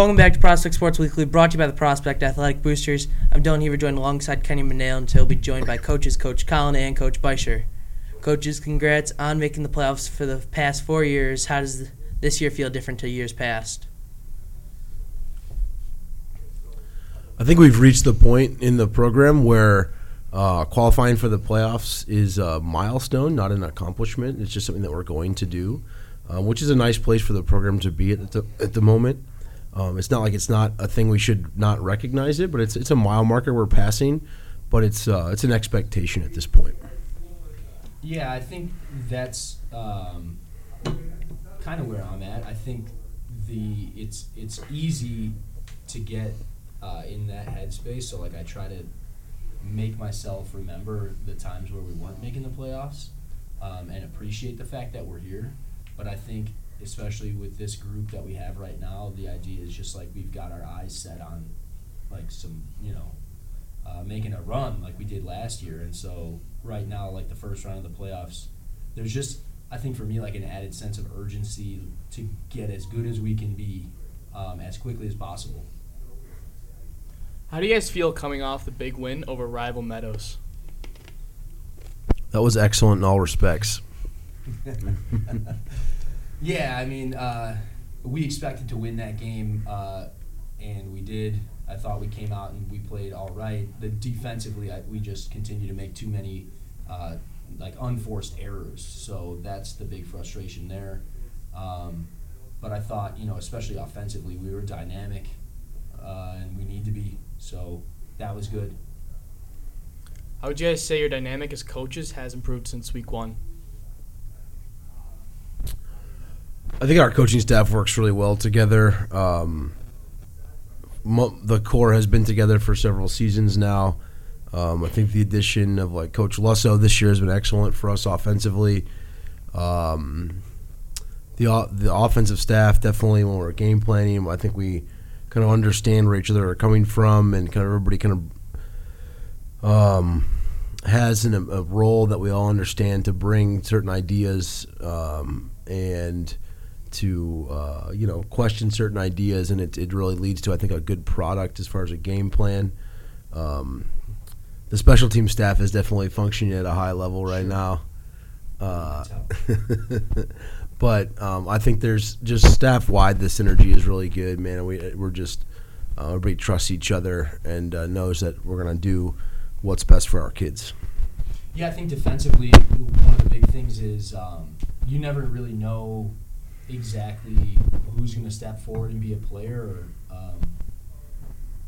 Welcome back to Prospect Sports Weekly, brought to you by the Prospect Athletic Boosters. I'm Dylan Heaver, joined alongside Kenny Manale, and he'll be joined by coaches Coach Colin and Coach Beischer. Coaches, congrats on making the playoffs for the past four years. How does this year feel different to years past? I think we've reached the point in the program where uh, qualifying for the playoffs is a milestone, not an accomplishment. It's just something that we're going to do, uh, which is a nice place for the program to be at the, at the moment. Um, it's not like it's not a thing we should not recognize it, but it's it's a mile marker we're passing, but it's uh, it's an expectation at this point. Yeah, I think that's um, kind of where I'm at. I think the it's it's easy to get uh, in that headspace. So like I try to make myself remember the times where we weren't making the playoffs um, and appreciate the fact that we're here. But I think especially with this group that we have right now, the idea is just like we've got our eyes set on like some you know uh, making a run like we did last year. And so right now, like the first round of the playoffs, there's just I think for me like an added sense of urgency to get as good as we can be um, as quickly as possible. How do you guys feel coming off the big win over rival Meadows? That was excellent in all respects. yeah, I mean, uh, we expected to win that game, uh, and we did. I thought we came out and we played all right. The defensively, I, we just continue to make too many uh, like unforced errors. So that's the big frustration there. Um, but I thought, you know, especially offensively, we were dynamic, uh, and we need to be. So that was good. How would you guys say your dynamic as coaches has improved since week one? I think our coaching staff works really well together. Um, mo- the core has been together for several seasons now. Um, I think the addition of like Coach Lusso this year has been excellent for us offensively. Um, the the offensive staff definitely when we're game planning, I think we kind of understand where each other are coming from, and kind of everybody kind of um, has an, a role that we all understand to bring certain ideas um, and to uh, you know question certain ideas, and it, it really leads to I think a good product as far as a game plan. Um, the special team staff is definitely functioning at a high level right sure. now. Uh, but um, I think there's just staff wide the synergy is really good, man. We we're just uh, everybody trusts each other and uh, knows that we're gonna do what's best for our kids. Yeah, I think defensively, one of the big things is um, you never really know exactly who's going to step forward and be a player or um,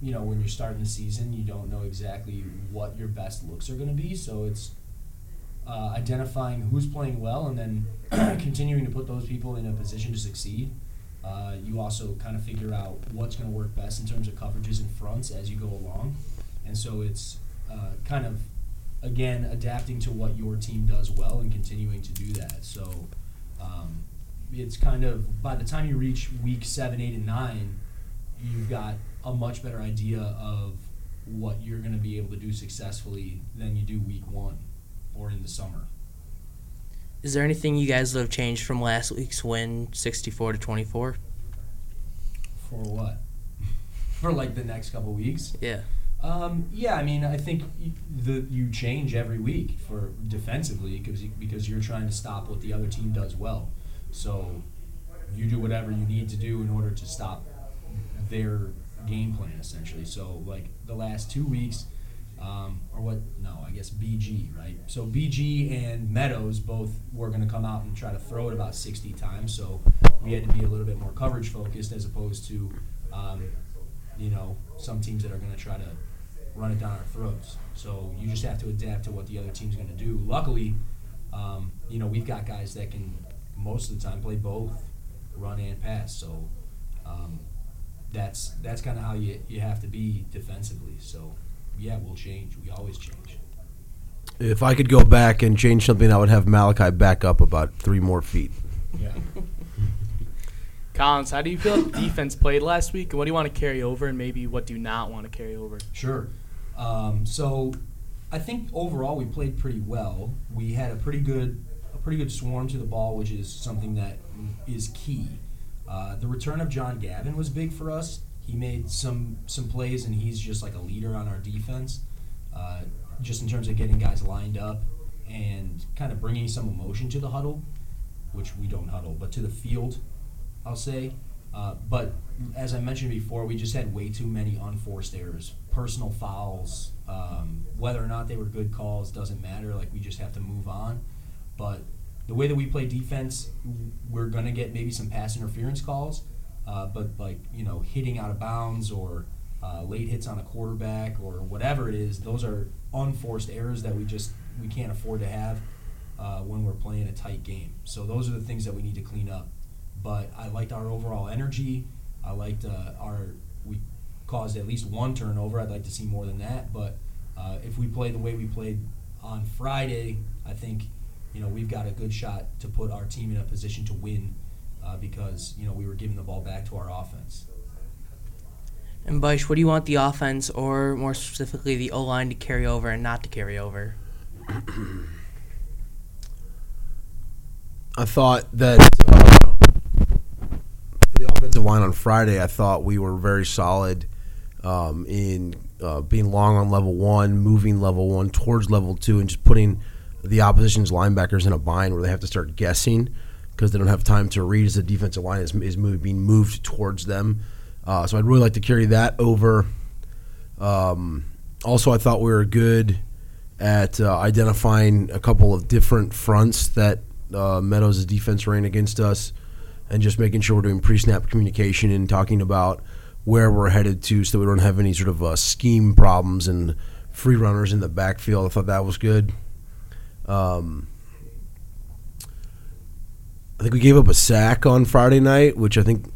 you know when you're starting the season you don't know exactly what your best looks are going to be. So it's uh, identifying who's playing well and then continuing to put those people in a position to succeed. Uh, you also kind of figure out what's going to work best in terms of coverages and fronts as you go along. And so it's uh, kind of again adapting to what your team does well and continuing to do that. So um, it's kind of by the time you reach week seven, eight, and nine, you've got a much better idea of what you're going to be able to do successfully than you do week one or in the summer. Is there anything you guys have changed from last week's win, sixty-four to twenty-four? For what? For like the next couple weeks? Yeah. Um, yeah, I mean, I think the you change every week for defensively because because you're trying to stop what the other team does well. So you do whatever you need to do in order to stop their game plan, essentially. So, like the last two weeks, um, or what? No, I guess BG, right? So BG and Meadows both were going to come out and try to throw it about 60 times. So we had to be a little bit more coverage focused as opposed to, um, you know, some teams that are going to try to run it down our throats. So you just have to adapt to what the other team's going to do. Luckily, um, you know, we've got guys that can most of the time play both run and pass. So um, that's that's kind of how you, you have to be defensively. So yeah, we'll change. We always change. If I could go back and change something, I would have Malachi back up about three more feet. Yeah. Collins, how do you feel defense played last week, and what do you want to carry over, and maybe what do you not want to carry over? Sure. Um, so I think overall we played pretty well. We had a pretty good pretty good swarm to the ball, which is something that is key. Uh, the return of John Gavin was big for us. He made some some plays, and he's just like a leader on our defense, uh, just in terms of getting guys lined up and kind of bringing some emotion to the huddle, which we don't huddle, but to the field, I'll say. Uh, but as I mentioned before, we just had way too many unforced errors, personal fouls. Um, whether or not they were good calls doesn't matter. Like we just have to move on. But the way that we play defense, we're gonna get maybe some pass interference calls. Uh, but like you know, hitting out of bounds or uh, late hits on a quarterback or whatever it is, those are unforced errors that we just we can't afford to have uh, when we're playing a tight game. So those are the things that we need to clean up. But I liked our overall energy. I liked uh, our we caused at least one turnover. I'd like to see more than that. But uh, if we play the way we played on Friday, I think you know we've got a good shot to put our team in a position to win uh, because you know we were giving the ball back to our offense. And Bush, what do you want the offense, or more specifically the O line, to carry over and not to carry over? I thought that uh, for the offensive line on Friday, I thought we were very solid um, in uh, being long on level one, moving level one towards level two, and just putting the opposition's linebackers in a bind where they have to start guessing because they don't have time to read as the defensive line is, is being moved towards them. Uh, so I'd really like to carry that over. Um, also, I thought we were good at uh, identifying a couple of different fronts that uh, Meadows' defense ran against us, and just making sure we're doing pre-snap communication and talking about where we're headed to, so we don't have any sort of uh, scheme problems and free runners in the backfield. I thought that was good. Um, I think we gave up a sack on Friday night, which I think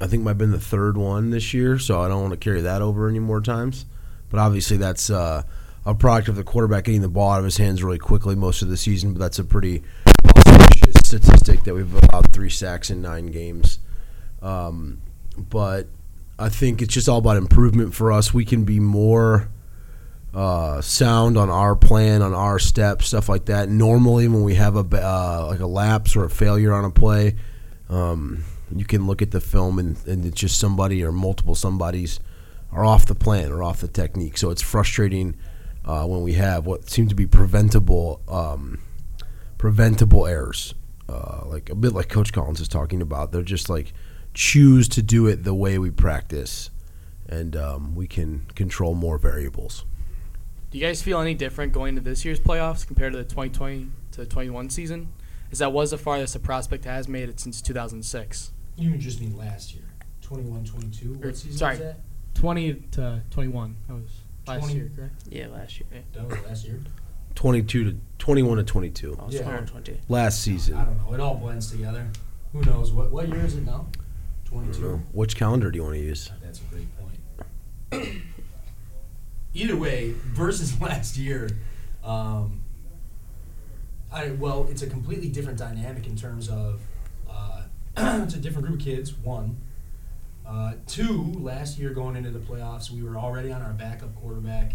I think might have been the third one this year. So I don't want to carry that over any more times. But obviously, that's uh, a product of the quarterback getting the ball out of his hands really quickly most of the season. But that's a pretty statistic that we've allowed three sacks in nine games. Um, but I think it's just all about improvement for us. We can be more uh, sound on our plan, on our steps, stuff like that. Normally, when we have a uh, like a lapse or a failure on a play, um, you can look at the film and, and it's just somebody or multiple somebodies are off the plan or off the technique. So it's frustrating uh, when we have what seem to be preventable um, preventable errors, uh, like a bit like Coach Collins is talking about. They're just like choose to do it the way we practice, and um, we can control more variables. Do you guys feel any different going into this year's playoffs compared to the 2020 to 21 season? As that was the farthest a prospect has made it since 2006. You just mean last year, 21, 22. Or- What er, season sorry. was that? 20 to 21. That was last 20. year, correct? Yeah, last year. That was last year. Twenty-two to twenty-one to twenty-two Oh, it's Yeah. 21 last season. I don't know. It all blends together. Who knows? What what year is it now? I don't 22. know. Which calendar do you want to use? That's a great point. Either way, versus last year, um, I well, it's a completely different dynamic in terms of uh, it's a different group of kids. One, uh, two. Last year, going into the playoffs, we were already on our backup quarterback,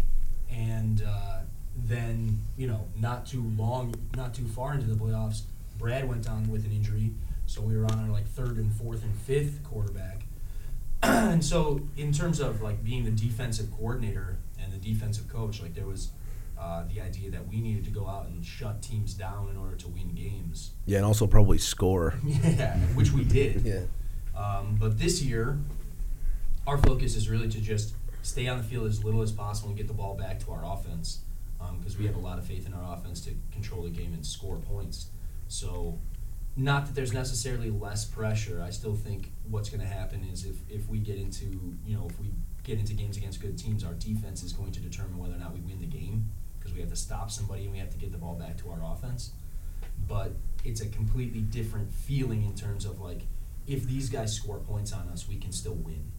and uh, then you know, not too long, not too far into the playoffs, Brad went down with an injury, so we were on our like third and fourth and fifth quarterback. and so in terms of like being the defensive coordinator defensive coach like there was uh, the idea that we needed to go out and shut teams down in order to win games Yeah, and also probably score. yeah which we did Yeah. um, but this year our focus is really to just stay on the field as little as possible and get the ball back to our offense because we have a lot of faith in our offense to control the game and score points so not that there's necessarily less pressure. I still think what's going to happen is if, if we get into you know if we get into games against good teams, our defense is going to determine whether or not we win the game because we have to stop somebody and we have to get the ball back to our offense. But it's a completely different feeling in terms of like if these guys score points on us, we can still win,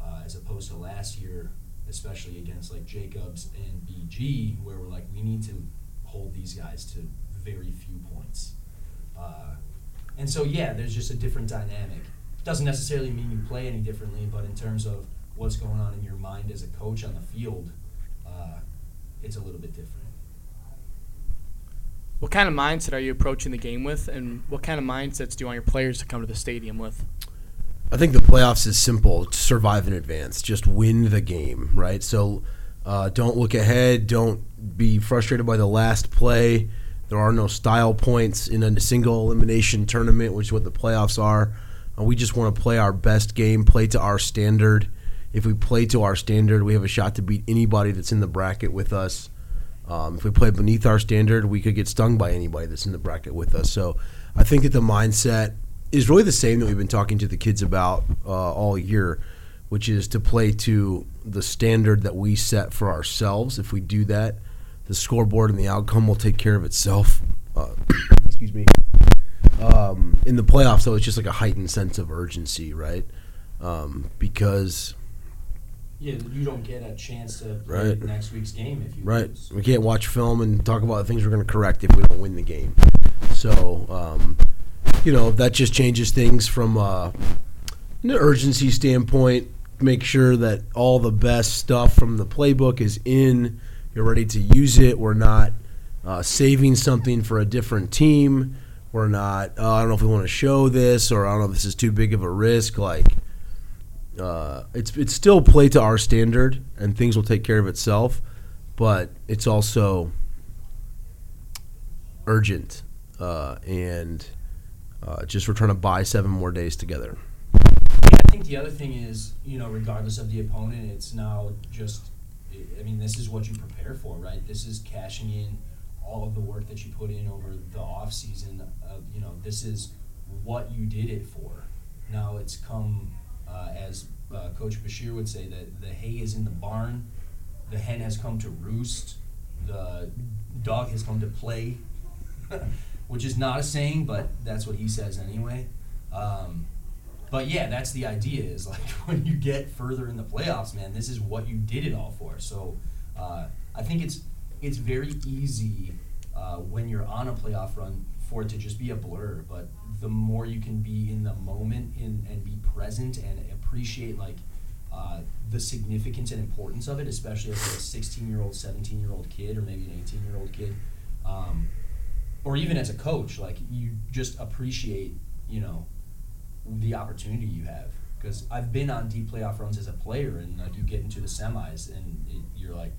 uh, as opposed to last year, especially against like Jacobs and BG, where we're like we need to hold these guys to very few points. Uh, and so, yeah, there's just a different dynamic. Doesn't necessarily mean you play any differently, but in terms of what's going on in your mind as a coach on the field, uh, it's a little bit different. What kind of mindset are you approaching the game with, and what kind of mindsets do you want your players to come to the stadium with? I think the playoffs is simple: survive in advance, just win the game, right? So, uh, don't look ahead. Don't be frustrated by the last play. There are no style points in a single elimination tournament, which is what the playoffs are. Uh, we just want to play our best game, play to our standard. If we play to our standard, we have a shot to beat anybody that's in the bracket with us. Um, if we play beneath our standard, we could get stung by anybody that's in the bracket with us. So I think that the mindset is really the same that we've been talking to the kids about uh, all year, which is to play to the standard that we set for ourselves. If we do that, the scoreboard and the outcome will take care of itself. Uh, excuse me. Um, in the playoffs, though, it's just like a heightened sense of urgency, right? Um, because Yeah, you don't get a chance to play Right. next week's game if you Right. lose. We can't watch film and talk about the things we're going to correct if we don't win the game. So, um, you know, that just changes things from uh, an urgency standpoint. Make sure that all the best stuff from the playbook is in. You're ready to use it. We're not uh, saving something for a different team. We're not. Oh, I don't know if we want to show this, or I don't know if this is too big of a risk. Like, uh, it's it's still play to our standard, and things will take care of itself. But it's also urgent, uh, and uh, just we're trying to buy seven more days together. I think the other thing is, you know, regardless of the opponent, it's now just, I mean, this is what you prepare for, right? This is cashing in all of the work that you put in over the off season. Uh, you know, this is what you did it for. Now it's come, uh, as uh, Coach Bashir would say, that the hay is in the barn, the hen has come to roost, the dog has come to play, which is not a saying, but that's what he says anyway. Um, but yeah, that's the idea. Is like when you get further in the playoffs, man, this is what you did it all for. So uh, I think it's it's very easy uh, when you're on a playoff run for it to just be a blur. But the more you can be in the moment in, and be present and appreciate like uh, the significance and importance of it, especially as a 16 year old, 17 year old kid, or maybe an 18 year old kid, um, or even as a coach, like you just appreciate, you know, the opportunity you have. Because I've been on deep playoff runs as a player, and like you get into the semis, and it, you're like,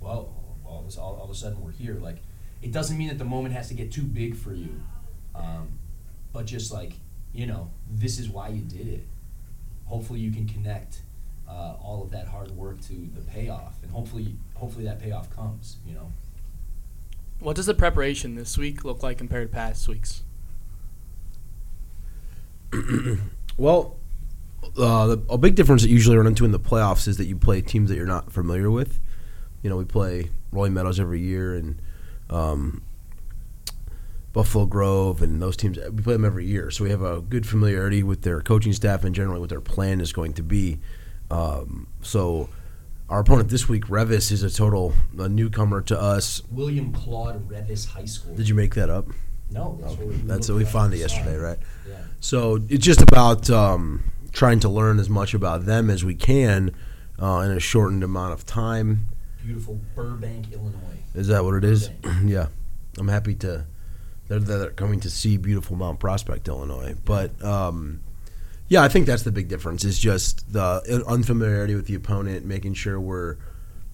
of, all, all of a sudden we're here. Like, it doesn't mean that the moment has to get too big for you, um, but just like, you know, this is why you did it. Hopefully, you can connect uh, all of that hard work to the payoff, and hopefully, hopefully that payoff comes. You know. What does the preparation this week look like compared to past weeks? Well, uh, the, a big difference that you usually run into in the playoffs is that you play teams that you're not familiar with. You know, we play Rolling Meadows every year and um, Buffalo Grove and those teams. We play them every year, so we have a good familiarity with their coaching staff and generally what their plan is going to be. Um, so, our opponent this week, Reavis, is a total a newcomer to us. William Claude Reavis High School. Did you make that up? No, that's what we, That's what we found it yesterday, right? Yeah. So it's just about um, trying to learn as much about them as we can uh, in a shortened amount of time. Beautiful Burbank, Illinois. Is that what it is? Yeah, I'm happy to. They're, they're coming to see beautiful Mount Prospect, Illinois. But um, yeah, I think that's the big difference. Is just the unfamiliarity with the opponent, making sure we're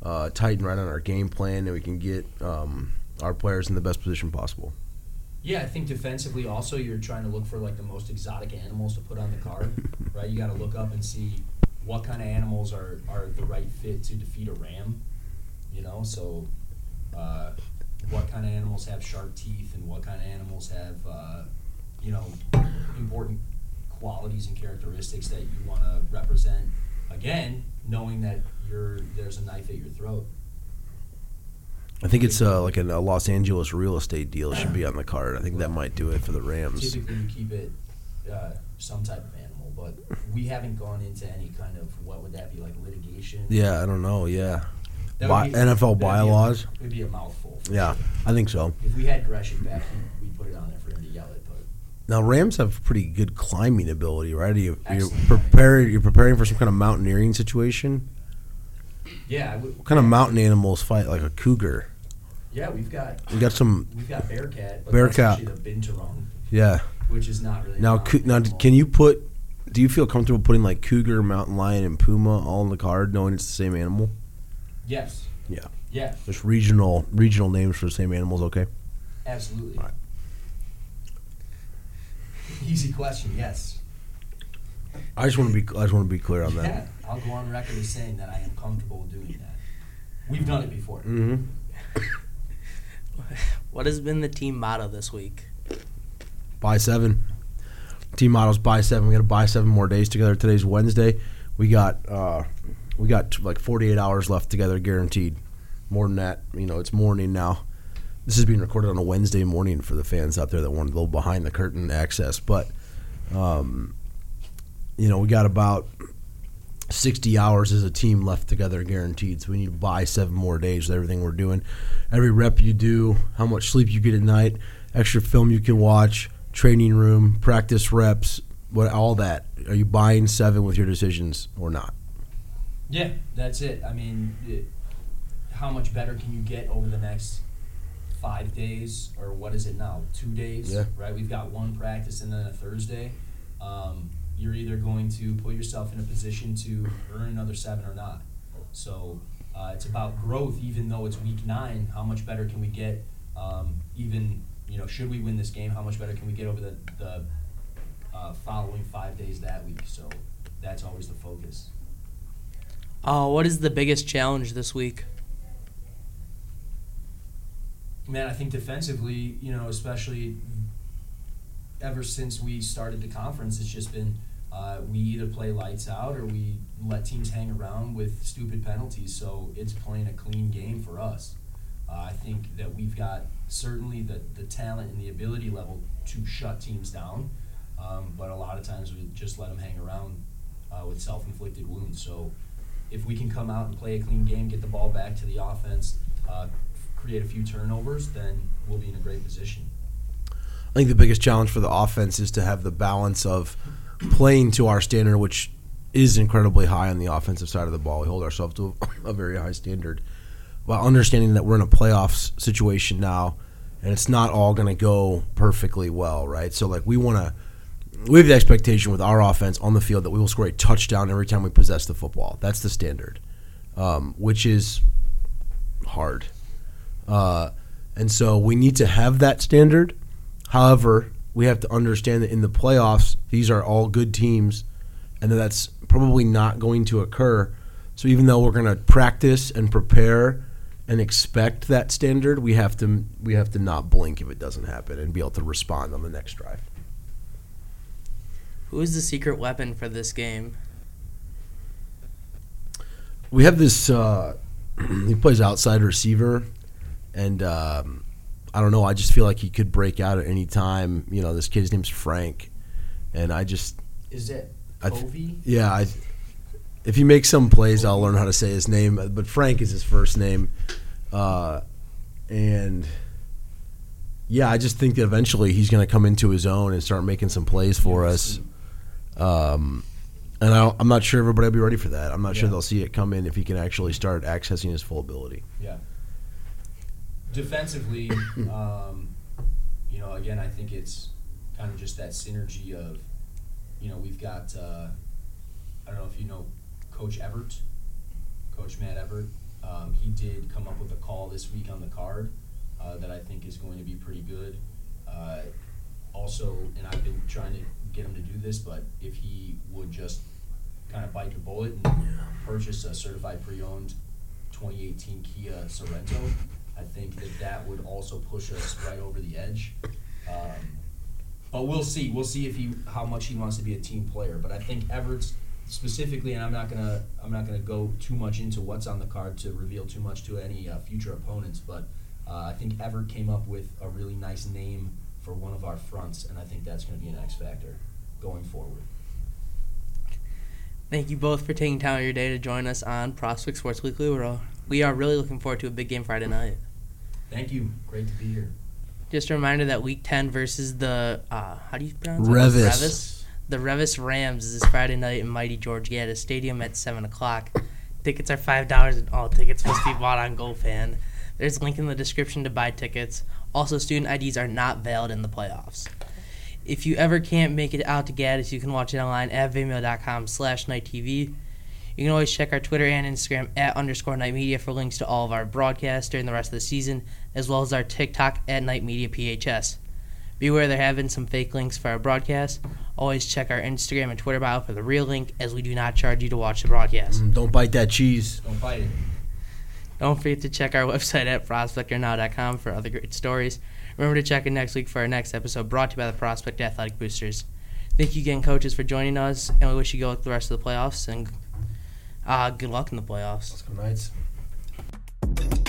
uh, tight and right on our game plan, and we can get um, our players in the best position possible. Yeah, I think defensively also you're trying to look for like the most exotic animals to put on the card, right? You got to look up and see what kind of animals are, are the right fit to defeat a ram, you know. So, uh, what kind of animals have sharp teeth and what kind of animals have, uh, you know, important qualities and characteristics that you want to represent. Again, knowing that you're there's a knife at your throat. I think it's uh, like a, a Los Angeles real estate deal should be on the card. I think that might do it for the Rams. Typically, you keep it uh, some type of animal, but we haven't gone into any kind of what would that be like litigation? Yeah, I don't know. Yeah, That would be- NFL that'd be a- bylaws? It'd be a mouthful. yeah. I think so. If we had Gresham back, we put it on there for him to yell it. But Now Rams have pretty good climbing ability, right? Are you, you're Excellent. prepared. You're preparing for some kind of mountaineering situation. yeah, I would, What kind of mountain animals fight like a cougar? Yeah, we've got We got some. we've got Bearcat. But Bearcat. That's actually the Binturong, Yeah. which is not really. a Now, mountain now, animal. can you put do you feel comfortable putting like cougar, mountain lion, and puma all in the card, knowing it's the same animal? Yes. Yeah. Yeah. Just regional regional names for the same animals, okay? Absolutely. Right. Easy question. Yes. I just want to be I just want to be clear on that. Yeah. I'll go on record as saying that I am comfortable doing that. We've done it before. Mm-hmm. What has been the team motto this week? Buy seven. Team models buy seven. We got to buy seven more days together. Today's Wednesday. We got uh, we got like 48 hours left together, guaranteed. More than that, you know, it's morning now. This is being recorded on a Wednesday morning for the fans out there that want a little behind the curtain access. But, um, you know, we got about 60 hours as a team left together, guaranteed. So we need to buy seven more days with everything we're doing. Every rep you do, how much sleep you get at night, extra film you can watch, training room, practice reps, what all that. Are you buying seven with your decisions or not? Yeah, that's it. I mean, it, how much better can you get over the next five days, or what is it now? Two days, Yeah. right? We've got one practice and then a Thursday. Um, you're either going to put yourself in a position to earn another seven or not. So uh, it's about growth, even though it's week nine. How much better can we get? Um, even you know, should we win this game, how much better can we get over the the uh, following five days that week? So that's always the focus. Oh, what is the biggest challenge this week? Man, I think defensively, you know, especially ever since we started the conference, it's just been uh, we either play lights out or we let teams hang around with stupid penalties. So it's playing a clean game for us. Uh, I think that we've got certainly the, the talent and the ability level to shut teams down, um, but a lot of times we just let them hang around uh, with self inflicted wounds. So if we can come out and play a clean game, get the ball back to the offense, uh, create a few turnovers, then we'll be in a great position. I think the biggest challenge for the offense is to have the balance of playing to our standard, which is incredibly high on the offensive side of the ball. We hold ourselves to a very high standard, while understanding that we're in a playoffs situation now, and it's not all going to go perfectly well, right? So, like, we want to. We have the expectation with our offense on the field that we will score a touchdown every time we possess the football. That's the standard, um, which is hard. Uh, and so we need to have that standard. However, we have to understand that in the playoffs, these are all good teams, and that that's probably not going to occur. So even though we're going to practice and prepare and expect that standard, we have to we have to not blink if it doesn't happen and be able to respond on the next drive. Who is the secret weapon for this game? We have this. Uh, he plays outside receiver, and um, I don't know. I just feel like he could break out at any time. You know, this kid's name's Frank, and I just Is it I th- yeah. I, if he makes some plays, I'll learn how to say his name. But Frank is his first name, uh, and yeah, I just think that eventually he's going to come into his own and start making some plays for us. Um, and I I'm not sure everybody will be ready for that. I'm not sure they'll see it come in if he can actually start accessing his full ability. Yeah. Defensively, um, you know, again, I think it's kind of just that synergy of, you know, we've got, uh, I don't know if you know Coach Everett, Coach Matt Everett. Um, he did come up with a call this week on the card uh, that I think is going to be pretty good. Uh, also, and I've been trying to get him to do this, but if he would just kind of bite the bullet and purchase a certified pre-owned 2018 Kia Sorento, I think that that would also push us right over the edge. Um, but we'll see. We'll see if he how much he wants to be a team player. But I think Everett's specifically, and I'm not gonna I'm not gonna go too much into what's on the card to reveal too much to any uh, future opponents. But uh, I think Everett came up with a really nice name for one of our fronts, and I think that's going to be an X factor going forward. Thank you both for taking time out of your day to join us on Prospect Sports Weekly. We're all, we are really looking forward to a big game Friday night. Thank you. Great to be here. Just a reminder that Week 10 versus the uh, how do you pronounce it? Reavis. Reavis. The Reavis Rams is this Friday night in Mighty George Gaddis Stadium at seven o'clock. Tickets are five dollars, and all tickets must be bought on GoFan. There's a link in the description to buy tickets. Also, student IDs are not valid in the playoffs. If you ever can't make it out to Gaddis, you can watch it online at vimeo.com slash night TV. You can always check our Twitter and Instagram at underscore night media for links to all of our broadcasts during the rest of the season, as well as our TikTok at night media PHS. Beware there have been some fake links for our broadcast. Always check our Instagram and Twitter bio for the real link, as we do not charge you to watch the broadcast. Mm, Don't bite that cheese. Don't bite it. Don't forget to check our website at prospectornow.com for other great stories. Remember to check in next week for our next episode brought to you by the Prospect Athletic Boosters. Thank you again, coaches, for joining us, and we wish you good luck the rest of the playoffs and uh, good luck in the playoffs. Let's go Knights.